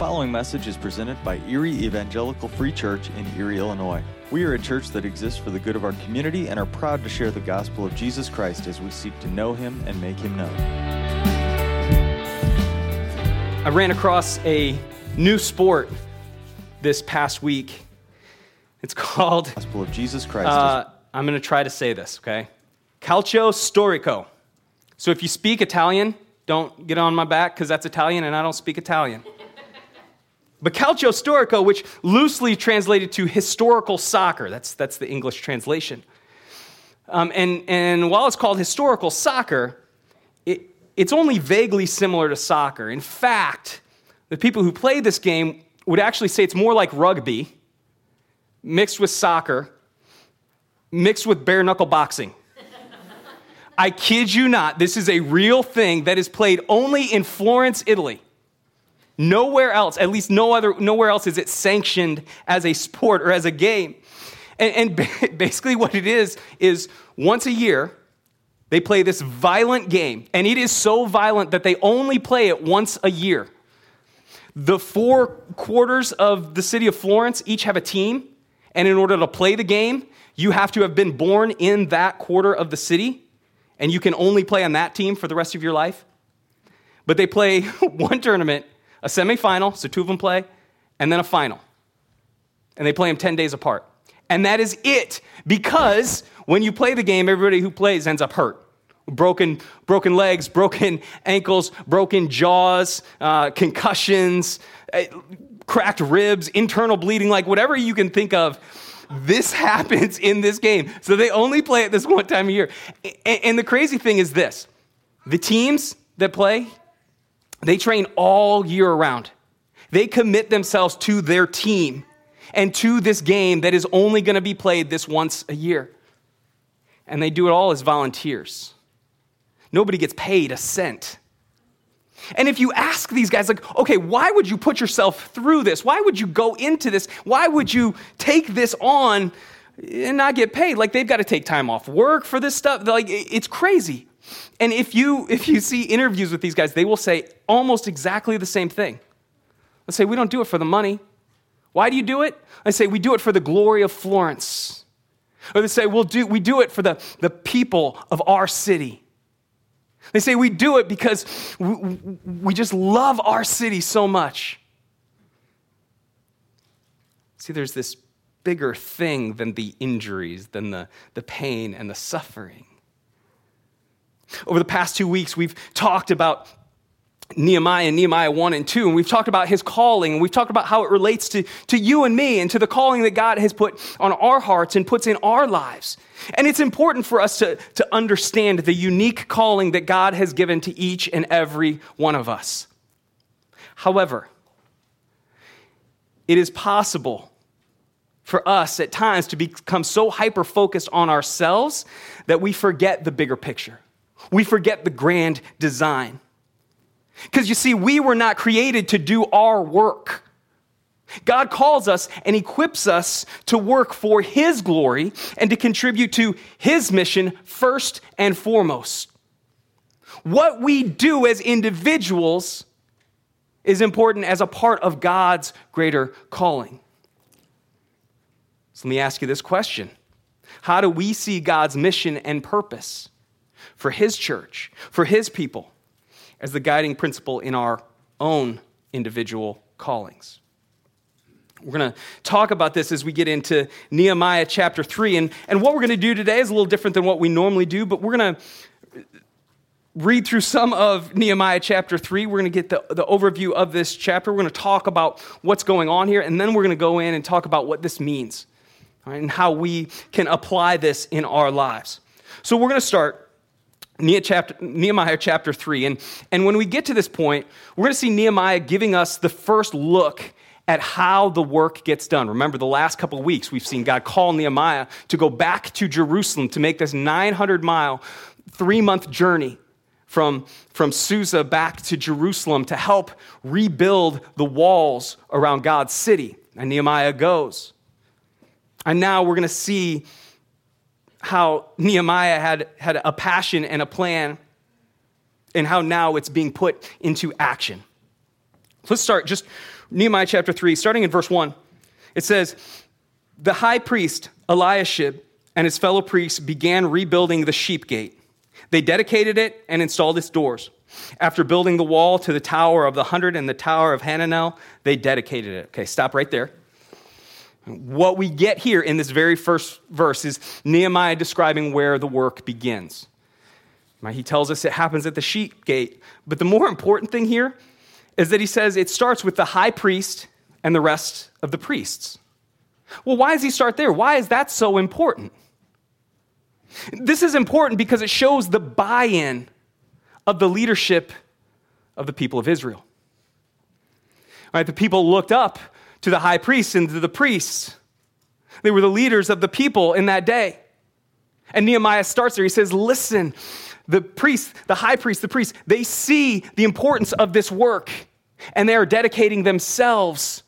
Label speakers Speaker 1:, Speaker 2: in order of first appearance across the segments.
Speaker 1: following message is presented by Erie Evangelical Free Church in Erie, Illinois. We are a church that exists for the good of our community and are proud to share the gospel of Jesus Christ as we seek to know him and make him known.
Speaker 2: I ran across a new sport this past week. It's called.
Speaker 1: Gospel of Jesus Christ.
Speaker 2: Uh, I'm going to try to say this, okay? Calcio storico. So if you speak Italian, don't get on my back because that's Italian and I don't speak Italian. But calcio storico, which loosely translated to historical soccer, that's, that's the English translation. Um, and, and while it's called historical soccer, it, it's only vaguely similar to soccer. In fact, the people who play this game would actually say it's more like rugby mixed with soccer, mixed with bare knuckle boxing. I kid you not, this is a real thing that is played only in Florence, Italy. Nowhere else, at least no other, nowhere else is it sanctioned as a sport or as a game. And, and basically, what it is, is once a year, they play this violent game. And it is so violent that they only play it once a year. The four quarters of the city of Florence each have a team. And in order to play the game, you have to have been born in that quarter of the city and you can only play on that team for the rest of your life. But they play one tournament, a semifinal, so two of them play, and then a final. And they play them 10 days apart. And that is it, because when you play the game, everybody who plays ends up hurt. Broken, broken legs, broken ankles, broken jaws, uh, concussions, uh, cracked ribs, internal bleeding, like whatever you can think of this happens in this game. So they only play it this one time a year. And the crazy thing is this the teams that play, they train all year around. They commit themselves to their team and to this game that is only going to be played this once a year. And they do it all as volunteers. Nobody gets paid a cent. And if you ask these guys, like, okay, why would you put yourself through this? Why would you go into this? Why would you take this on and not get paid? Like, they've got to take time off work for this stuff. Like, it's crazy. And if you, if you see interviews with these guys, they will say almost exactly the same thing. They say, we don't do it for the money. Why do you do it? I say, we do it for the glory of Florence. Or they say, we'll do, we do it for the, the people of our city. They say we do it because we, we just love our city so much. See, there's this bigger thing than the injuries, than the, the pain and the suffering. Over the past two weeks, we've talked about Nehemiah and Nehemiah 1 and 2, and we've talked about his calling, and we've talked about how it relates to, to you and me and to the calling that God has put on our hearts and puts in our lives. And it's important for us to, to understand the unique calling that God has given to each and every one of us. However, it is possible for us at times to become so hyper focused on ourselves that we forget the bigger picture. We forget the grand design. Because you see, we were not created to do our work. God calls us and equips us to work for His glory and to contribute to His mission first and foremost. What we do as individuals is important as a part of God's greater calling. So let me ask you this question How do we see God's mission and purpose for His church, for His people, as the guiding principle in our own individual callings? We're going to talk about this as we get into Nehemiah chapter 3. And, and what we're going to do today is a little different than what we normally do, but we're going to read through some of Nehemiah chapter 3. We're going to get the, the overview of this chapter. We're going to talk about what's going on here, and then we're going to go in and talk about what this means right, and how we can apply this in our lives. So we're going to start Nehemiah chapter 3. And, and when we get to this point, we're going to see Nehemiah giving us the first look at how the work gets done. Remember, the last couple of weeks, we've seen God call Nehemiah to go back to Jerusalem to make this 900 mile, three month journey from, from Susa back to Jerusalem to help rebuild the walls around God's city. And Nehemiah goes. And now we're going to see how Nehemiah had, had a passion and a plan, and how now it's being put into action. Let's start just Nehemiah chapter 3, starting in verse 1, it says, The high priest Eliashib and his fellow priests began rebuilding the sheep gate. They dedicated it and installed its doors. After building the wall to the Tower of the Hundred and the Tower of Hananel, they dedicated it. Okay, stop right there. What we get here in this very first verse is Nehemiah describing where the work begins. He tells us it happens at the sheep gate. But the more important thing here is that he says it starts with the high priest and the rest of the priests. Well, why does he start there? Why is that so important? This is important because it shows the buy in of the leadership of the people of Israel. Right, the people looked up to the high priests and to the priests. They were the leaders of the people in that day. And Nehemiah starts there. He says, Listen, the priests, the high priest, the priests, they see the importance of this work and they are dedicating themselves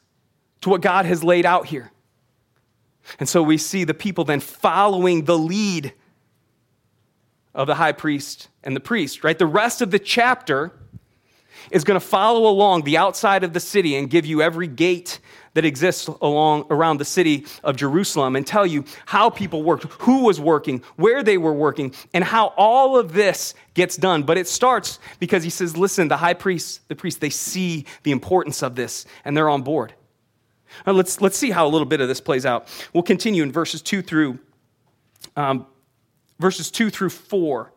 Speaker 2: to what God has laid out here. And so we see the people then following the lead of the high priest and the priest, right? The rest of the chapter is going to follow along the outside of the city and give you every gate that exists along around the city of Jerusalem and tell you how people worked, who was working, where they were working, and how all of this gets done. But it starts because he says, listen, the high priest, the priest, they see the importance of this and they're on board. Now let's, let's see how a little bit of this plays out. We'll continue in verses 2 through um, verses 2 through 4.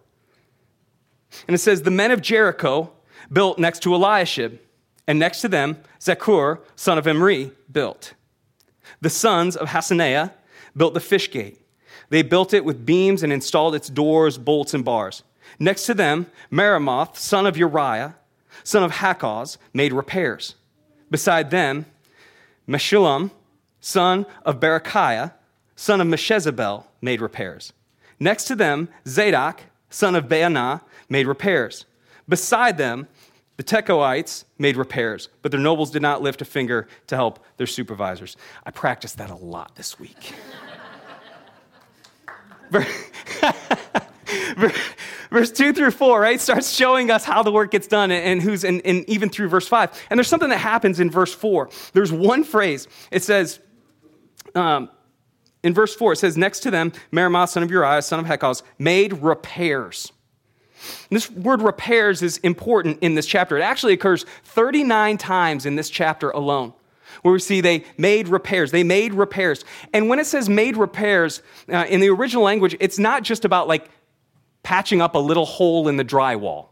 Speaker 2: And it says, The men of Jericho built next to Eliashib and next to them, Zaccur, son of Imri, built. The sons of Hassenaah built the fish gate. They built it with beams and installed its doors, bolts, and bars. Next to them, Meremoth, son of Uriah, son of Hakkoz, made repairs. Beside them, Meshullam, son of Berechiah, son of Meshezabel, made repairs. Next to them, Zadok, son of Baanah, made repairs. Beside them, the Tekoites made repairs, but their nobles did not lift a finger to help their supervisors. I practiced that a lot this week. verse 2 through 4, right, starts showing us how the work gets done and who's, and, even through verse 5. And there's something that happens in verse 4. There's one phrase. It says, um, in verse 4, it says, Next to them, Meremoth, son of Uriah, son of Hakkoz, made repairs. This word repairs is important in this chapter. It actually occurs 39 times in this chapter alone, where we see they made repairs. They made repairs. And when it says made repairs, uh, in the original language, it's not just about like patching up a little hole in the drywall.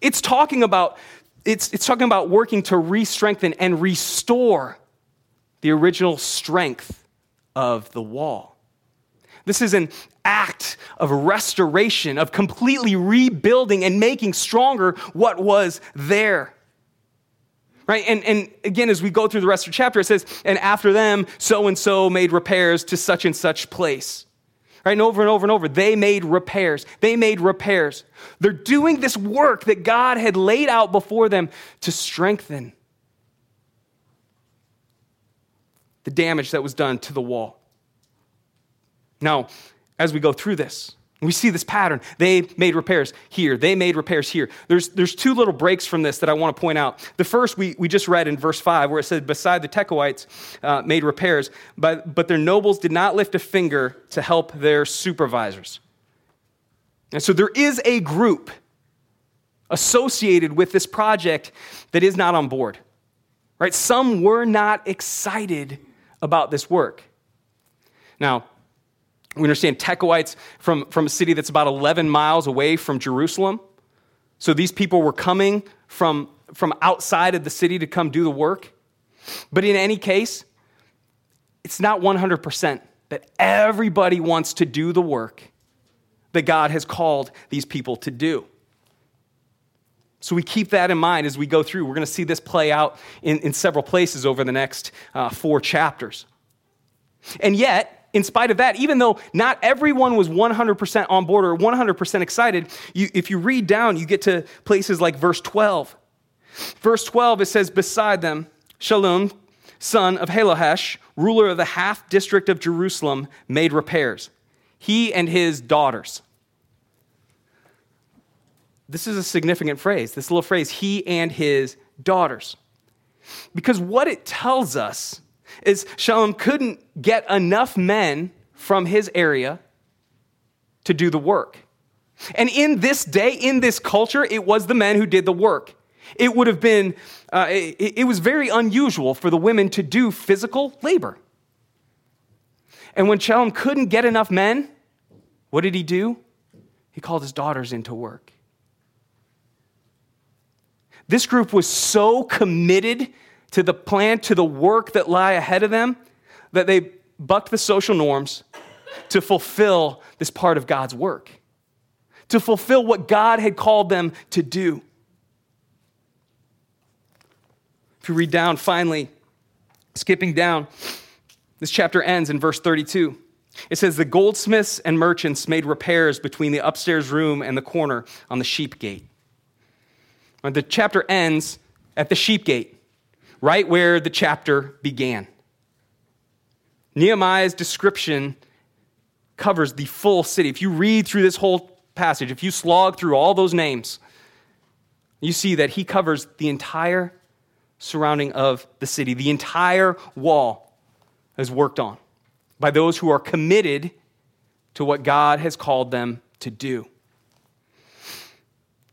Speaker 2: It's talking about, it's, it's talking about working to re strengthen and restore the original strength of the wall. This is an act of restoration, of completely rebuilding and making stronger what was there. Right? And, and again, as we go through the rest of the chapter, it says, and after them, so and so made repairs to such and such place. Right? And over and over and over, they made repairs. They made repairs. They're doing this work that God had laid out before them to strengthen the damage that was done to the wall. Now, as we go through this, we see this pattern. They made repairs here. They made repairs here. There's, there's two little breaks from this that I want to point out. The first we, we just read in verse 5, where it said, Beside the Tekoites uh, made repairs, but, but their nobles did not lift a finger to help their supervisors. And so there is a group associated with this project that is not on board. Right? Some were not excited about this work. Now, we understand Tekoites from, from a city that's about 11 miles away from Jerusalem. So these people were coming from, from outside of the city to come do the work. But in any case, it's not 100% that everybody wants to do the work that God has called these people to do. So we keep that in mind as we go through. We're going to see this play out in, in several places over the next uh, four chapters. And yet, in spite of that, even though not everyone was 100% on board or 100% excited, you, if you read down, you get to places like verse 12. Verse 12, it says, Beside them, Shallum, son of Hallohesh, ruler of the half district of Jerusalem, made repairs. He and his daughters. This is a significant phrase, this little phrase, he and his daughters. Because what it tells us is Shalom couldn't get enough men from his area to do the work. And in this day, in this culture, it was the men who did the work. It would have been, uh, it, it was very unusual for the women to do physical labor. And when Shalom couldn't get enough men, what did he do? He called his daughters into work. This group was so committed to the plan, to the work that lie ahead of them, that they bucked the social norms to fulfill this part of God's work, to fulfill what God had called them to do. If you read down, finally, skipping down, this chapter ends in verse 32. It says, The goldsmiths and merchants made repairs between the upstairs room and the corner on the sheep gate. The chapter ends at the sheep gate, right where the chapter began. Nehemiah's description covers the full city. If you read through this whole passage, if you slog through all those names, you see that he covers the entire surrounding of the city. The entire wall is worked on by those who are committed to what God has called them to do.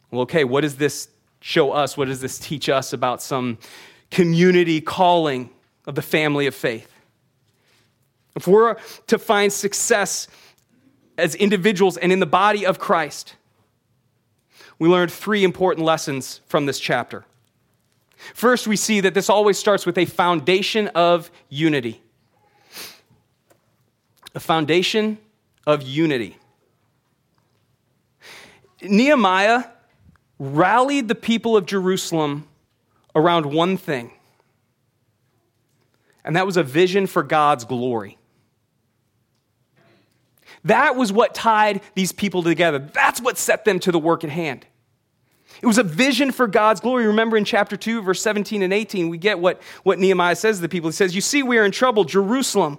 Speaker 2: Well, okay, what does this show us? What does this teach us about some community calling of the family of faith? If we're to find success as individuals and in the body of Christ, we learned three important lessons from this chapter. First, we see that this always starts with a foundation of unity. A foundation of unity. Nehemiah rallied the people of Jerusalem around one thing, and that was a vision for God's glory. That was what tied these people together. That's what set them to the work at hand. It was a vision for God's glory. Remember in chapter 2, verse 17 and 18, we get what, what Nehemiah says to the people. He says, You see, we are in trouble. Jerusalem,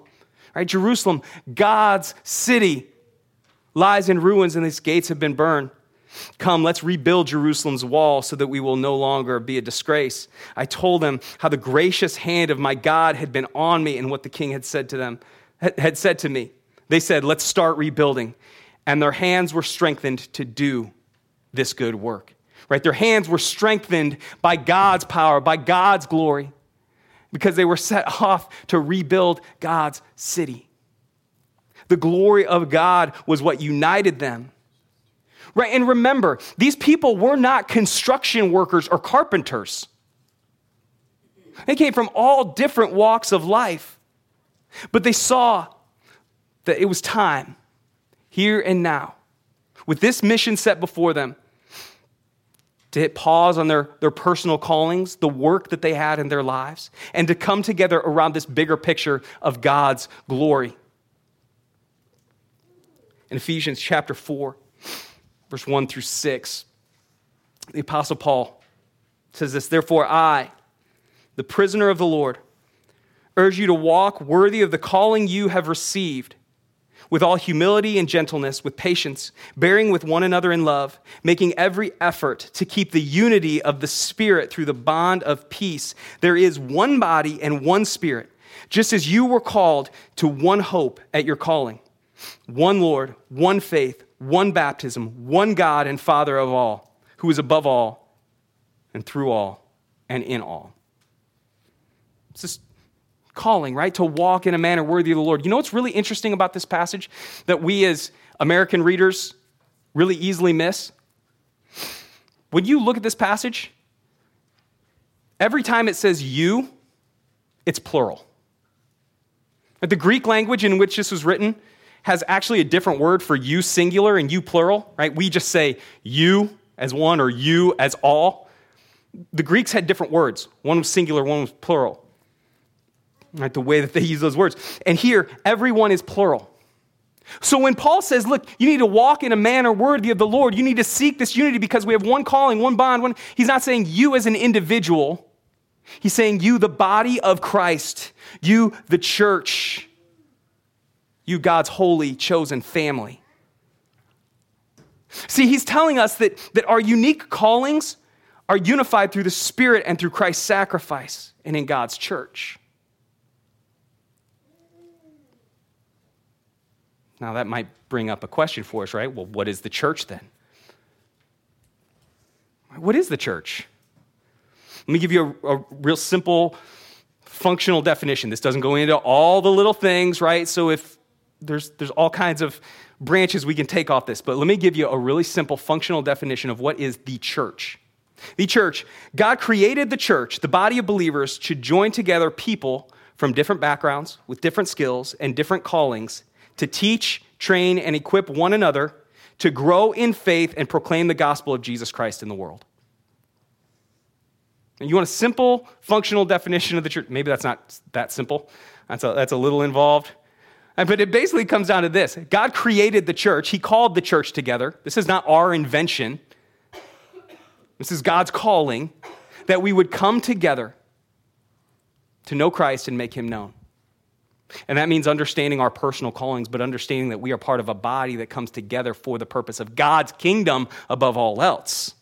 Speaker 2: right? Jerusalem, God's city, lies in ruins and its gates have been burned. Come, let's rebuild Jerusalem's wall so that we will no longer be a disgrace. I told them how the gracious hand of my God had been on me and what the king had said to them, had said to me. They said, Let's start rebuilding. And their hands were strengthened to do this good work. Right? Their hands were strengthened by God's power, by God's glory, because they were set off to rebuild God's city. The glory of God was what united them. Right? And remember, these people were not construction workers or carpenters. They came from all different walks of life. But they saw that it was time, here and now, with this mission set before them, to hit pause on their, their personal callings, the work that they had in their lives, and to come together around this bigger picture of God's glory. In Ephesians chapter 4, verse 1 through 6, the Apostle Paul says this Therefore, I, the prisoner of the Lord, urge you to walk worthy of the calling you have received with all humility and gentleness, with patience, bearing with one another in love, making every effort to keep the unity of the Spirit through the bond of peace. There is one body and one Spirit, just as you were called to one hope at your calling one Lord, one faith, one baptism, one God and Father of all, who is above all and through all and in all. It's this calling, right? To walk in a manner worthy of the Lord. You know what's really interesting about this passage that we as American readers really easily miss? When you look at this passage, every time it says you, it's plural. The Greek language in which this was written has actually a different word for you singular and you plural, right? We just say you as one or you as all. The Greeks had different words. One was singular, one was plural right? The way that they use those words. And here, everyone is plural. So when Paul says, look, you need to walk in a manner worthy of the Lord, you need to seek this unity because we have one calling, one bond, one, he's not saying you as an individual. He's saying you, the body of Christ, you, the church, you, God's holy, chosen family. See, he's telling us that, that our unique callings are unified through the Spirit and through Christ's sacrifice and in God's church. Now, that might bring up a question for us, right? Well, what is the church then? What is the church? Let me give you a, a, real simple functional definition. This doesn't go into all the little things, right? So if there's, there's all kinds of branches we can take off this, but let me give you a really simple functional definition of what is the church. The church, God created the church, the body of believers, to join together people from different backgrounds, with different skills and different callings, to teach, train, and equip one another to grow in faith and proclaim the gospel of Jesus Christ in the world. And you want a simple, functional definition of the church? Maybe that's not that simple. That's a, that's a little involved. But it basically comes down to this God created the church, He called the church together. This is not our invention, this is God's calling that we would come together to know Christ and make Him known. And that means understanding our personal callings, but understanding that we are part of a body that comes together for the purpose of God's kingdom above all else.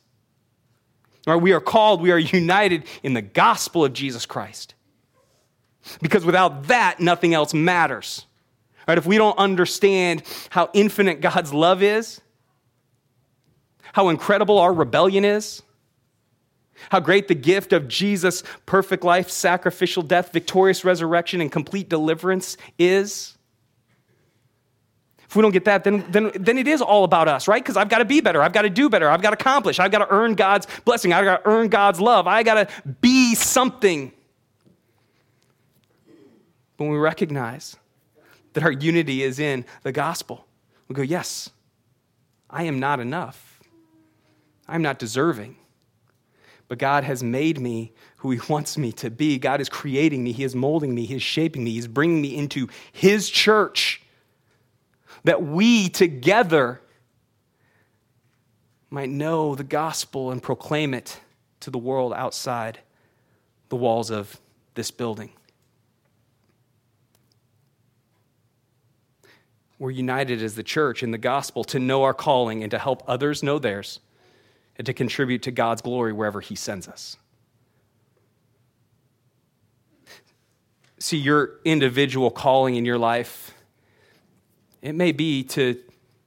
Speaker 2: Right? We are called, we are united in the gospel of Jesus Christ. Because without that, nothing else matters. Right? If we don't understand how infinite God's love is, how incredible our rebellion is, how great the gift of Jesus' perfect life, sacrificial death, victorious resurrection, and complete deliverance is. If we don't get that, then, then, then it is all about us, right? Because I've got to be better. I've got to do better. I've got to accomplish. I've got to earn God's blessing. I've got to earn God's love. I got to be something. When we recognize that our unity is in the gospel, we go, yes, I am not enough. I'm not deserving but God has made me who He wants me to be. God is creating me, He is molding me, He is shaping me, He's bringing me into His church that we together might know the gospel and proclaim it to the world outside the walls of this building. We're united as the church in the gospel to know our calling and to help others know theirs and to contribute to God's glory wherever He sends us. See, your individual calling in your life, it may be to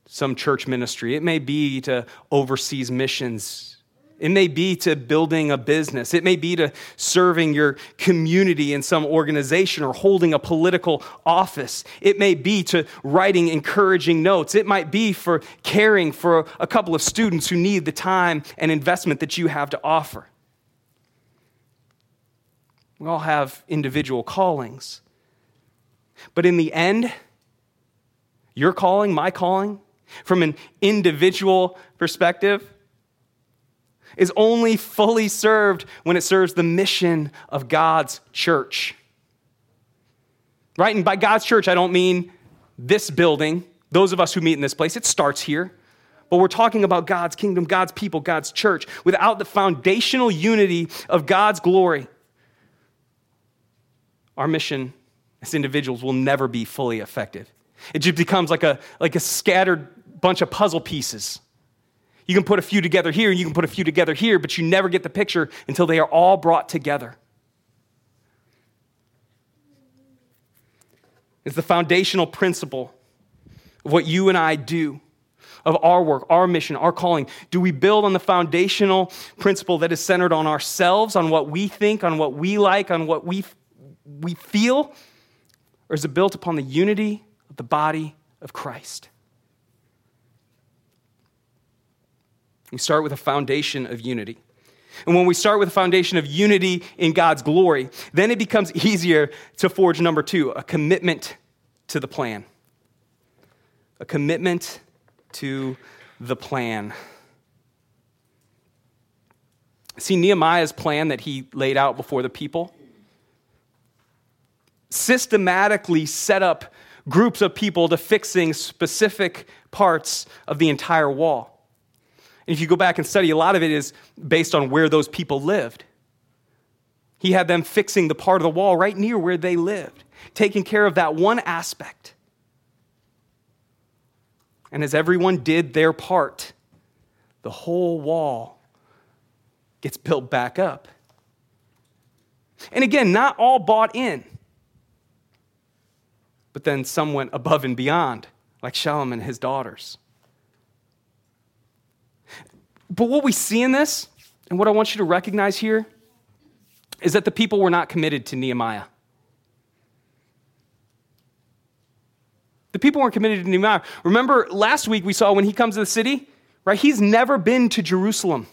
Speaker 2: some church ministry, it may be to overseas missions, it may be to building a business. It may be to serving your community in some organization or holding a political office. It may be to writing encouraging notes. It might be for caring for a couple of students who need the time and investment that you have to offer. We all have individual callings. But in the end, your calling, my calling, from an individual perspective, is only fully served when it serves the mission of God's church. Right? And by God's church, I don't mean this building, those of us who meet in this place. It starts here. But we're talking about God's kingdom, God's people, God's church. Without the foundational unity of God's glory, our mission as individuals will never be fully effective. It just becomes like a, like a scattered bunch of puzzle pieces you can put a few together here and you can put a few together here, but you never get the picture until they are all brought together. It's the foundational principle of what you and I do, of our work, our mission, our calling. Do we build on the foundational principle that is centered on ourselves, on what we think, on what we like, on what we, we feel? Or is it built upon the unity of the body of Christ? We start with a foundation of unity. And when we start with a foundation of unity in God's glory, then it becomes easier to forge number two a commitment to the plan. A commitment to the plan. See, Nehemiah's plan that he laid out before the people systematically set up groups of people to fixing specific parts of the entire wall. If you go back and study, a lot of it is based on where those people lived. He had them fixing the part of the wall right near where they lived, taking care of that one aspect. And as everyone did their part, the whole wall gets built back up. And again, not all bought in. But then some went above and beyond, like Shallum and his daughters. But what we see in this, and what I want you to recognize here, is that the people were not committed to Nehemiah. The people weren't committed to Nehemiah. Remember last week we saw when he comes to the city, right? He's never been to Jerusalem.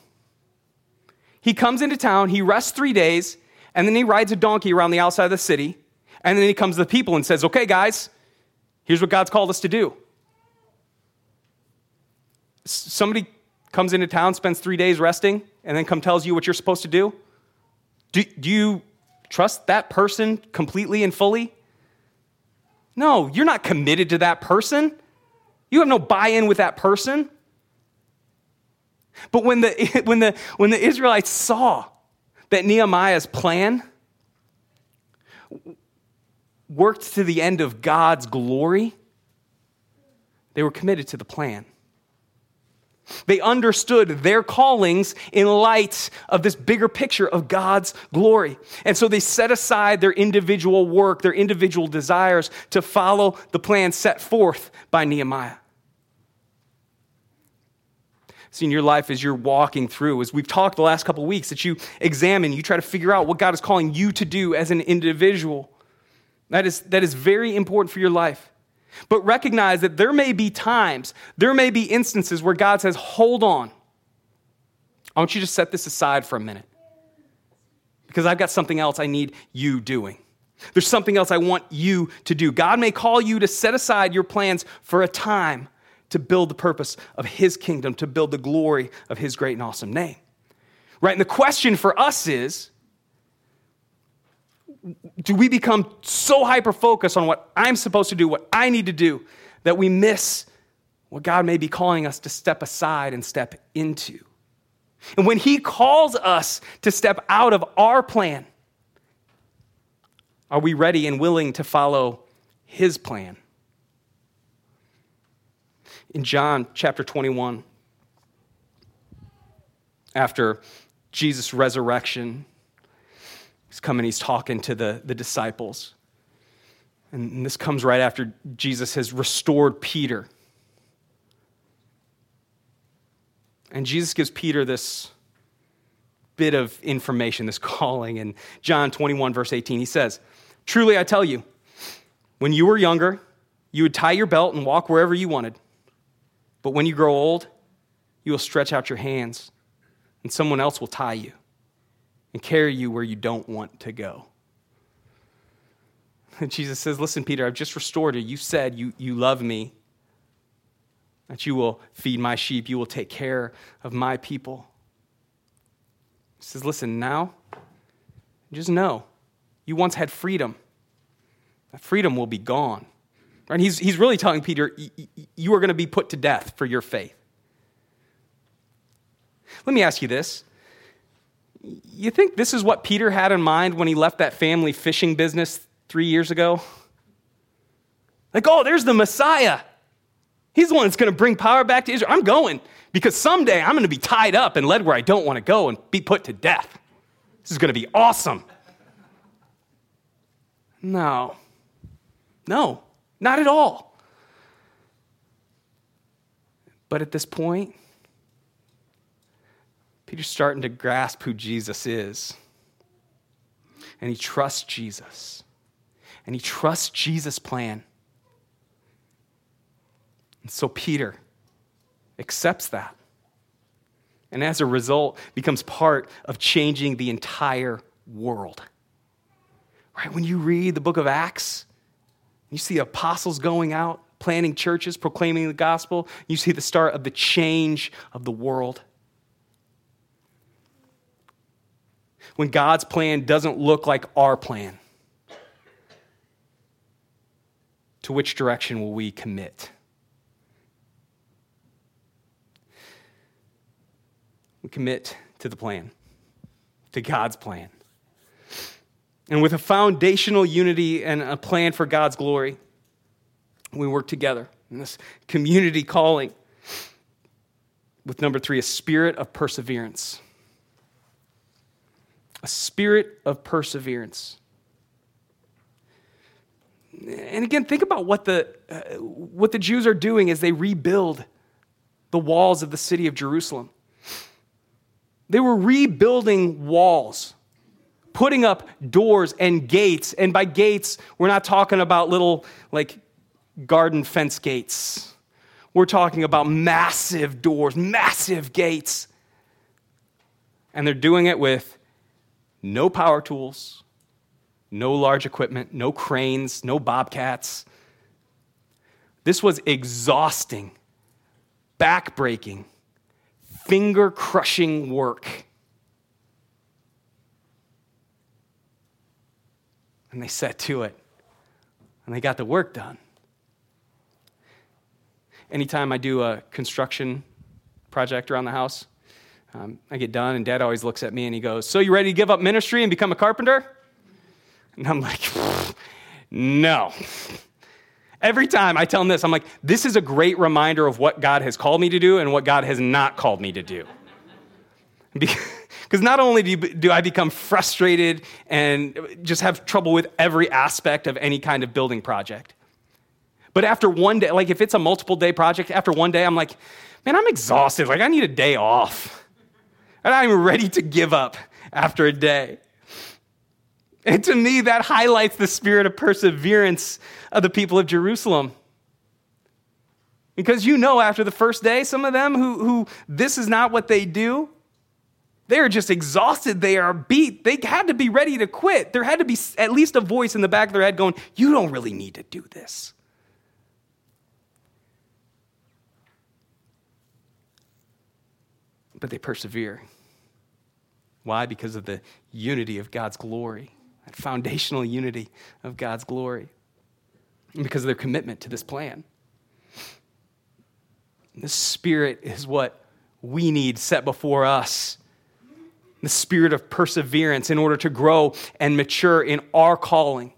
Speaker 2: He comes into town, he rests three days, and then he rides a donkey around the outside of the city. And then he comes to the people and says, Okay, guys, here's what God's called us to do. Somebody comes into town, spends three days resting, and then come tells you what you're supposed to do. Do, do you trust that person completely and fully? No, you're not committed to that person. You have no buy in with that person. But when the, when, the, when the Israelites saw that Nehemiah's plan worked to the end of God's glory, they were committed to the plan. They understood their callings in light of this bigger picture of God's glory. And so they set aside their individual work, their individual desires to follow the plan set forth by Nehemiah. See, in your life, as you're walking through, as we've talked the last couple weeks, that you examine, you try to figure out what God is calling you to do as an individual. That is, that is very important for your life. But recognize that there may be times, there may be instances where God says, hold on. I want you to set this aside for a minute because I've got something else I need you doing. There's something else I want you to do. God may call you to set aside your plans for a time to build the purpose of His kingdom, to build the glory of His great and awesome name. Right? And the question for us is do we become so hyper focused on what I'm supposed to do, what I need to do, that we miss what God may be calling us to step aside and step into? And when He calls us to step out of our plan, are we ready and willing to follow His plan? In John chapter 21, after Jesus' resurrection, He's coming, he's talking to the, the disciples. And this comes right after Jesus has restored Peter. And Jesus gives Peter this bit of information, this calling. In John 21, verse 18, he says, Truly I tell you, when you were younger, you would tie your belt and walk wherever you wanted. But when you grow old, you will stretch out your hands, and someone else will tie you and carry you where you don't want to go. And Jesus says, Listen, Peter, I've just restored you. You said you, you love me, that you will feed my sheep, you will take care of my people. He says, Listen, now, just know you once had freedom. That freedom will be gone. Right? He's, he's really telling Peter, you are going to be put to death for your faith. Let me ask you this you think this is what Peter had in mind when he left that family fishing business three years ago? Like, oh, there's the Messiah. He's the one that's going to bring power back to Israel. I'm going because someday I'm going to be tied up and led where I don't want to go and be put to death. This is going to be awesome. No. No, not at all. But at this point, Peter's starting to grasp who Jesus is. And he trusts Jesus. And he trusts Jesus' plan. And so Peter accepts that. And as a result, becomes part of changing the entire world. Right? When you read the book of Acts, you see apostles going out, planting churches, proclaiming the gospel, you see the start of the change of the world. When God's plan doesn't look like our plan? To which direction will we commit? We commit to the plan, to God's plan. And with a foundational unity and a plan for God's glory, we work together in this community calling. With number three, a spirit of perseverance a spirit of perseverance. And again, think about what the, uh, what the Jews are doing as they rebuild the walls of the city of Jerusalem. They were rebuilding walls, putting up doors and gates. And by gates, we're not talking about little, like, garden fence gates. We're talking about massive doors, massive gates. And they're doing it with no power tools, no large equipment, no cranes, no bobcats. This was exhausting, backbreaking, finger crushing work. And they set to it, and they got the work done. Anytime I do a construction project around the house, um, I get done, and dad always looks at me and he goes, So, you ready to give up ministry and become a carpenter? And I'm like, No. Every time I tell him this, I'm like, This is a great reminder of what God has called me to do and what God has not called me to do. Because not only do, you, do I become frustrated and just have trouble with every aspect of any kind of building project, but after one day, like if it's a multiple day project, after one day, I'm like, man, I'm exhausted. Like, I need a day off. And I'm ready to give up after a day. And to me, that highlights the spirit of perseverance of the people of Jerusalem. Because you know, after the first day, some of them who, who this is not what they do, they are just exhausted. They are beat. They had to be ready to quit. There had to be at least a voice in the back of their head going, You don't really need to do this. But they persevere. Why? Because of the unity of God's glory, that foundational unity of God's glory, and because of their commitment to this plan. The Spirit is what we need set before us. The spirit of perseverance in order to grow and mature in our calling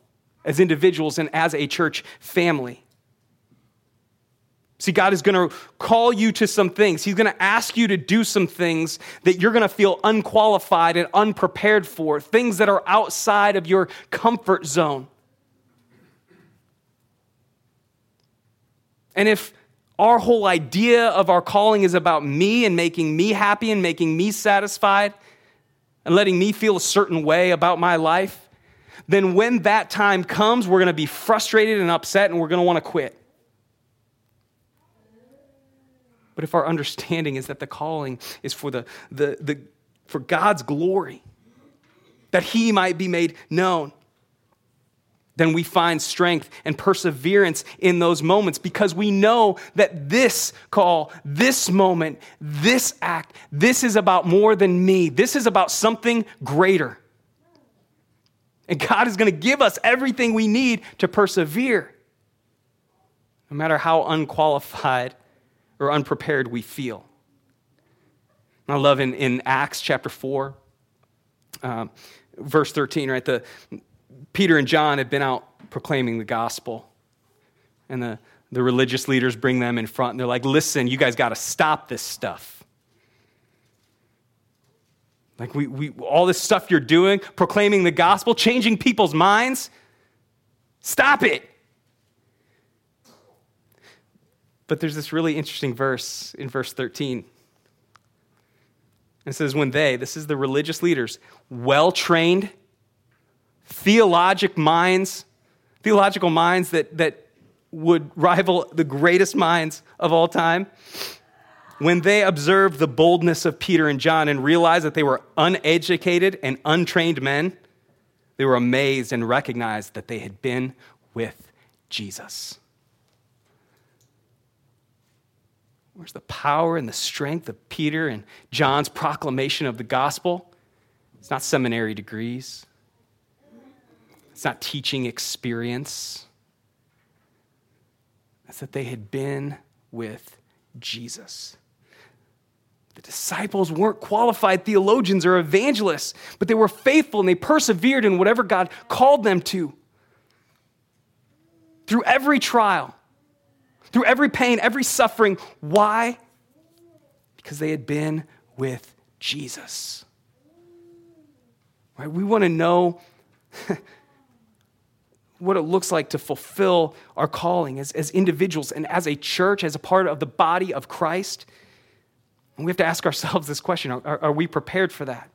Speaker 2: as individuals and as a church family. See, God is going to call you to some things. He's going to ask you to do some things that you're going to feel unqualified and unprepared for, things that are outside of your comfort zone. And if our whole idea of our calling is about me and making me happy and making me satisfied and letting me feel a certain way about my life, then when that time comes, we're going to be frustrated and upset and we're going to want to quit. But if our understanding is that the calling is for, the, the, the, for God's glory, that He might be made known, then we find strength and perseverance in those moments because we know that this call, this moment, this act, this is about more than me. This is about something greater. And God is going to give us everything we need to persevere, no matter how unqualified or unprepared we feel. I love in, in Acts chapter 4, um, verse 13, right? The, Peter and John had been out proclaiming the gospel. And the, the religious leaders bring them in front and they're like, listen, you guys got to stop this stuff. Like, we, we, all this stuff you're doing, proclaiming the gospel, changing people's minds, stop it. But there's this really interesting verse in verse 13. It says, When they, this is the religious leaders, well trained, theologic minds, theological minds that, that would rival the greatest minds of all time, when they observed the boldness of Peter and John and realized that they were uneducated and untrained men, they were amazed and recognized that they had been with Jesus. Where's the power and the strength of Peter and John's proclamation of the gospel? It's not seminary degrees, it's not teaching experience. It's that they had been with Jesus. The disciples weren't qualified theologians or evangelists, but they were faithful and they persevered in whatever God called them to. Through every trial, through every pain, every suffering. Why? Because they had been with Jesus. Right? We want to know what it looks like to fulfill our calling as, as individuals and as a church, as a part of the body of Christ. And we have to ask ourselves this question are, are we prepared for that?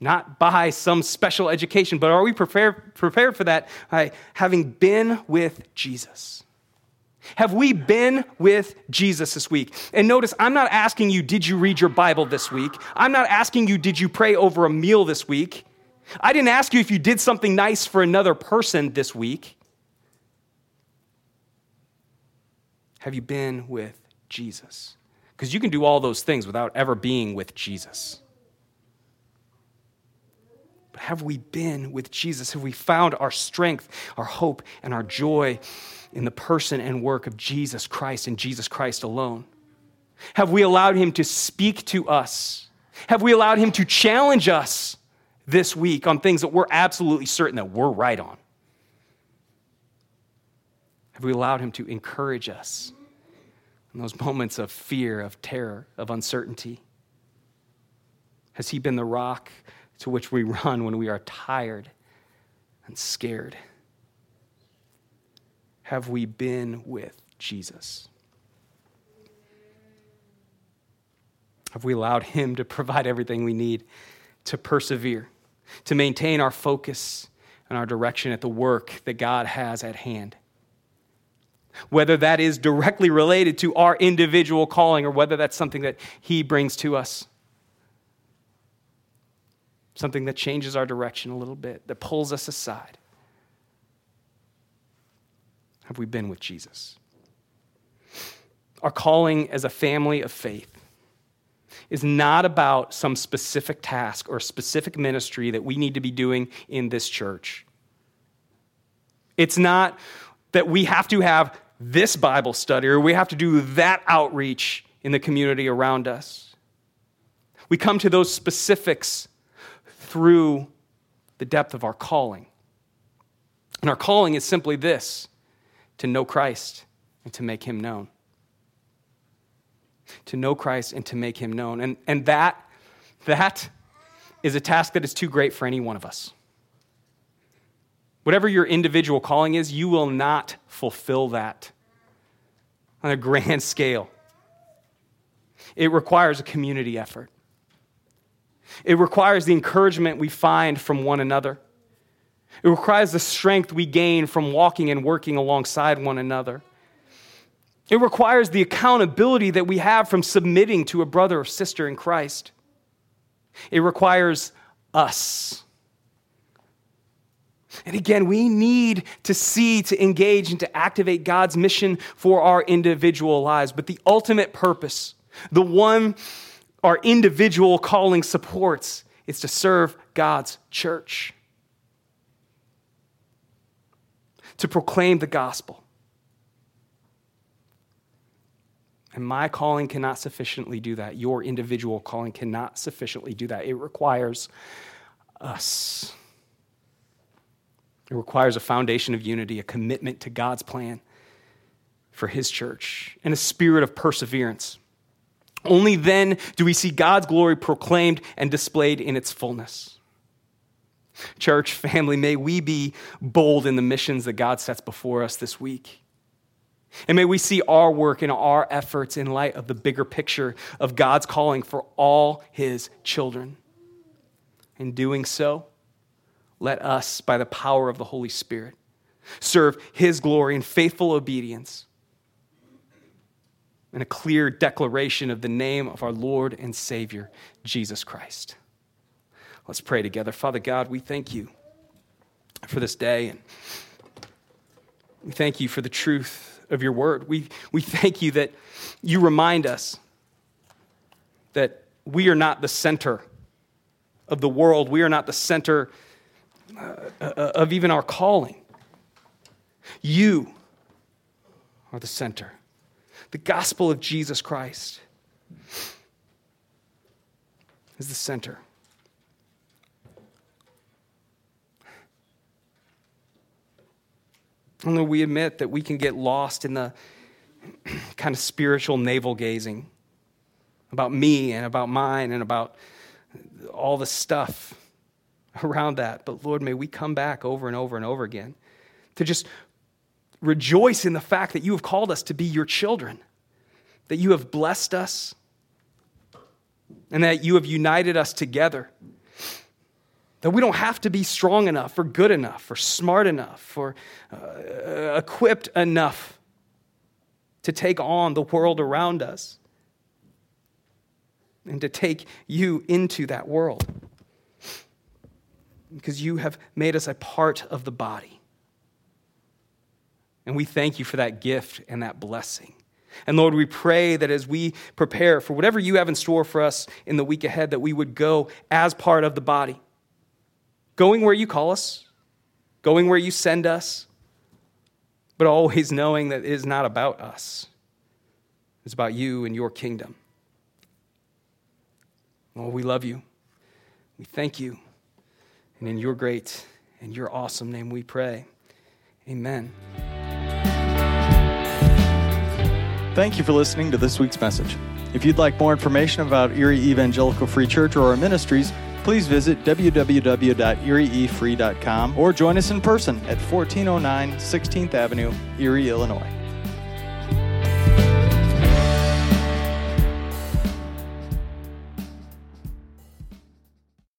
Speaker 2: Not by some special education, but are we prepared, prepared for that by having been with Jesus? Have we been with Jesus this week? And notice, I'm not asking you, did you read your Bible this week? I'm not asking you, did you pray over a meal this week? I didn't ask you if you did something nice for another person this week. Have you been with Jesus? Because you can do all those things without ever being with Jesus. But have we been with Jesus? Have we found our strength, our hope, and our joy in the person and work of Jesus Christ and Jesus Christ alone? Have we allowed him to speak to us? Have we allowed him to challenge us? this week on things that we're absolutely certain that we're right on? Have we allowed Him to encourage us in those moments of fear, of terror, of uncertainty? Has He been the rock to which we run when we are tired and scared? Have we been with Jesus? Have we allowed Him to provide everything we need to persevere? to maintain our focus and our direction at the work that God has at hand. Whether that is directly related to our individual calling or whether that's something that He brings to us. Something that changes our direction a little bit, that pulls us aside. Have we been with Jesus? Our calling as a family of faith is not about some specific task or specific ministry that we need to be doing in this church. It's not that we have to have this Bible study or we have to do that outreach in the community around us. We come to those specifics through the depth of our calling. And our calling is simply this to know Christ and to make him known to know Christ and to make him known. And, and that, that is a task that is too great for any one of us. Whatever your individual calling is, you will not fulfill that on a grand scale. It requires a community effort. It requires the encouragement we find from one another. It requires the strength we gain from walking and working alongside one another. It requires the accountability that we have from submitting to a brother or sister in Christ. It requires us. And again, we need to see, to engage, and to activate God's mission for our individual lives. But the ultimate purpose, the one our individual calling supports, is to serve God's church, to proclaim the gospel And my calling cannot sufficiently do that. Your individual calling cannot sufficiently do that. It requires us. It requires a foundation of unity, a commitment to God's plan for His church, and a spirit of perseverance. Only then do we see God's glory proclaimed and displayed in its fullness. Church, family, may we be bold in the missions that God sets before us this week. And may we see our work and our efforts in light of the bigger picture of God's calling for all his children. In doing so, let us, by the power of the Holy Spirit, serve his glory in faithful obedience and a clear declaration of the name of our Lord and Savior, Jesus Christ. Let's pray together. Father God, we thank you for this day and we thank you for the truth of your word. We, we thank you that you remind us that we are not the center of the world, we are not the center uh, uh, of even our calling. You are the center. The gospel of Jesus Christ is the center. Only we admit that we can get lost in the kind of spiritual navel gazing about me and about mine and about all the stuff. around that. But Lord, may we come back over and over and over again to just rejoice in the fact that you have called us to be your children, that you have blessed us, and that you have united us together. That we don't have to be strong enough, or good enough, or smart enough, or uh, equipped enough to take on the world around us and to take you into that world. Because you have made us a part of the body. And we thank you for that gift and that blessing. And Lord, we pray that as we prepare for whatever you have in store for us in the week ahead, that we would go as part of the body, going where you call us, going where you send us, but always knowing that it is not about us, it's about you and your kingdom. Lord, we love you. We thank you. And in your great and your awesome name we pray. Amen.
Speaker 1: Thank you for listening to this week's message. If you'd like more information about Erie Evangelical Free Church or our ministries, please visit www.erieefree.com or join us in person at 1409 16th Avenue, Erie, Illinois.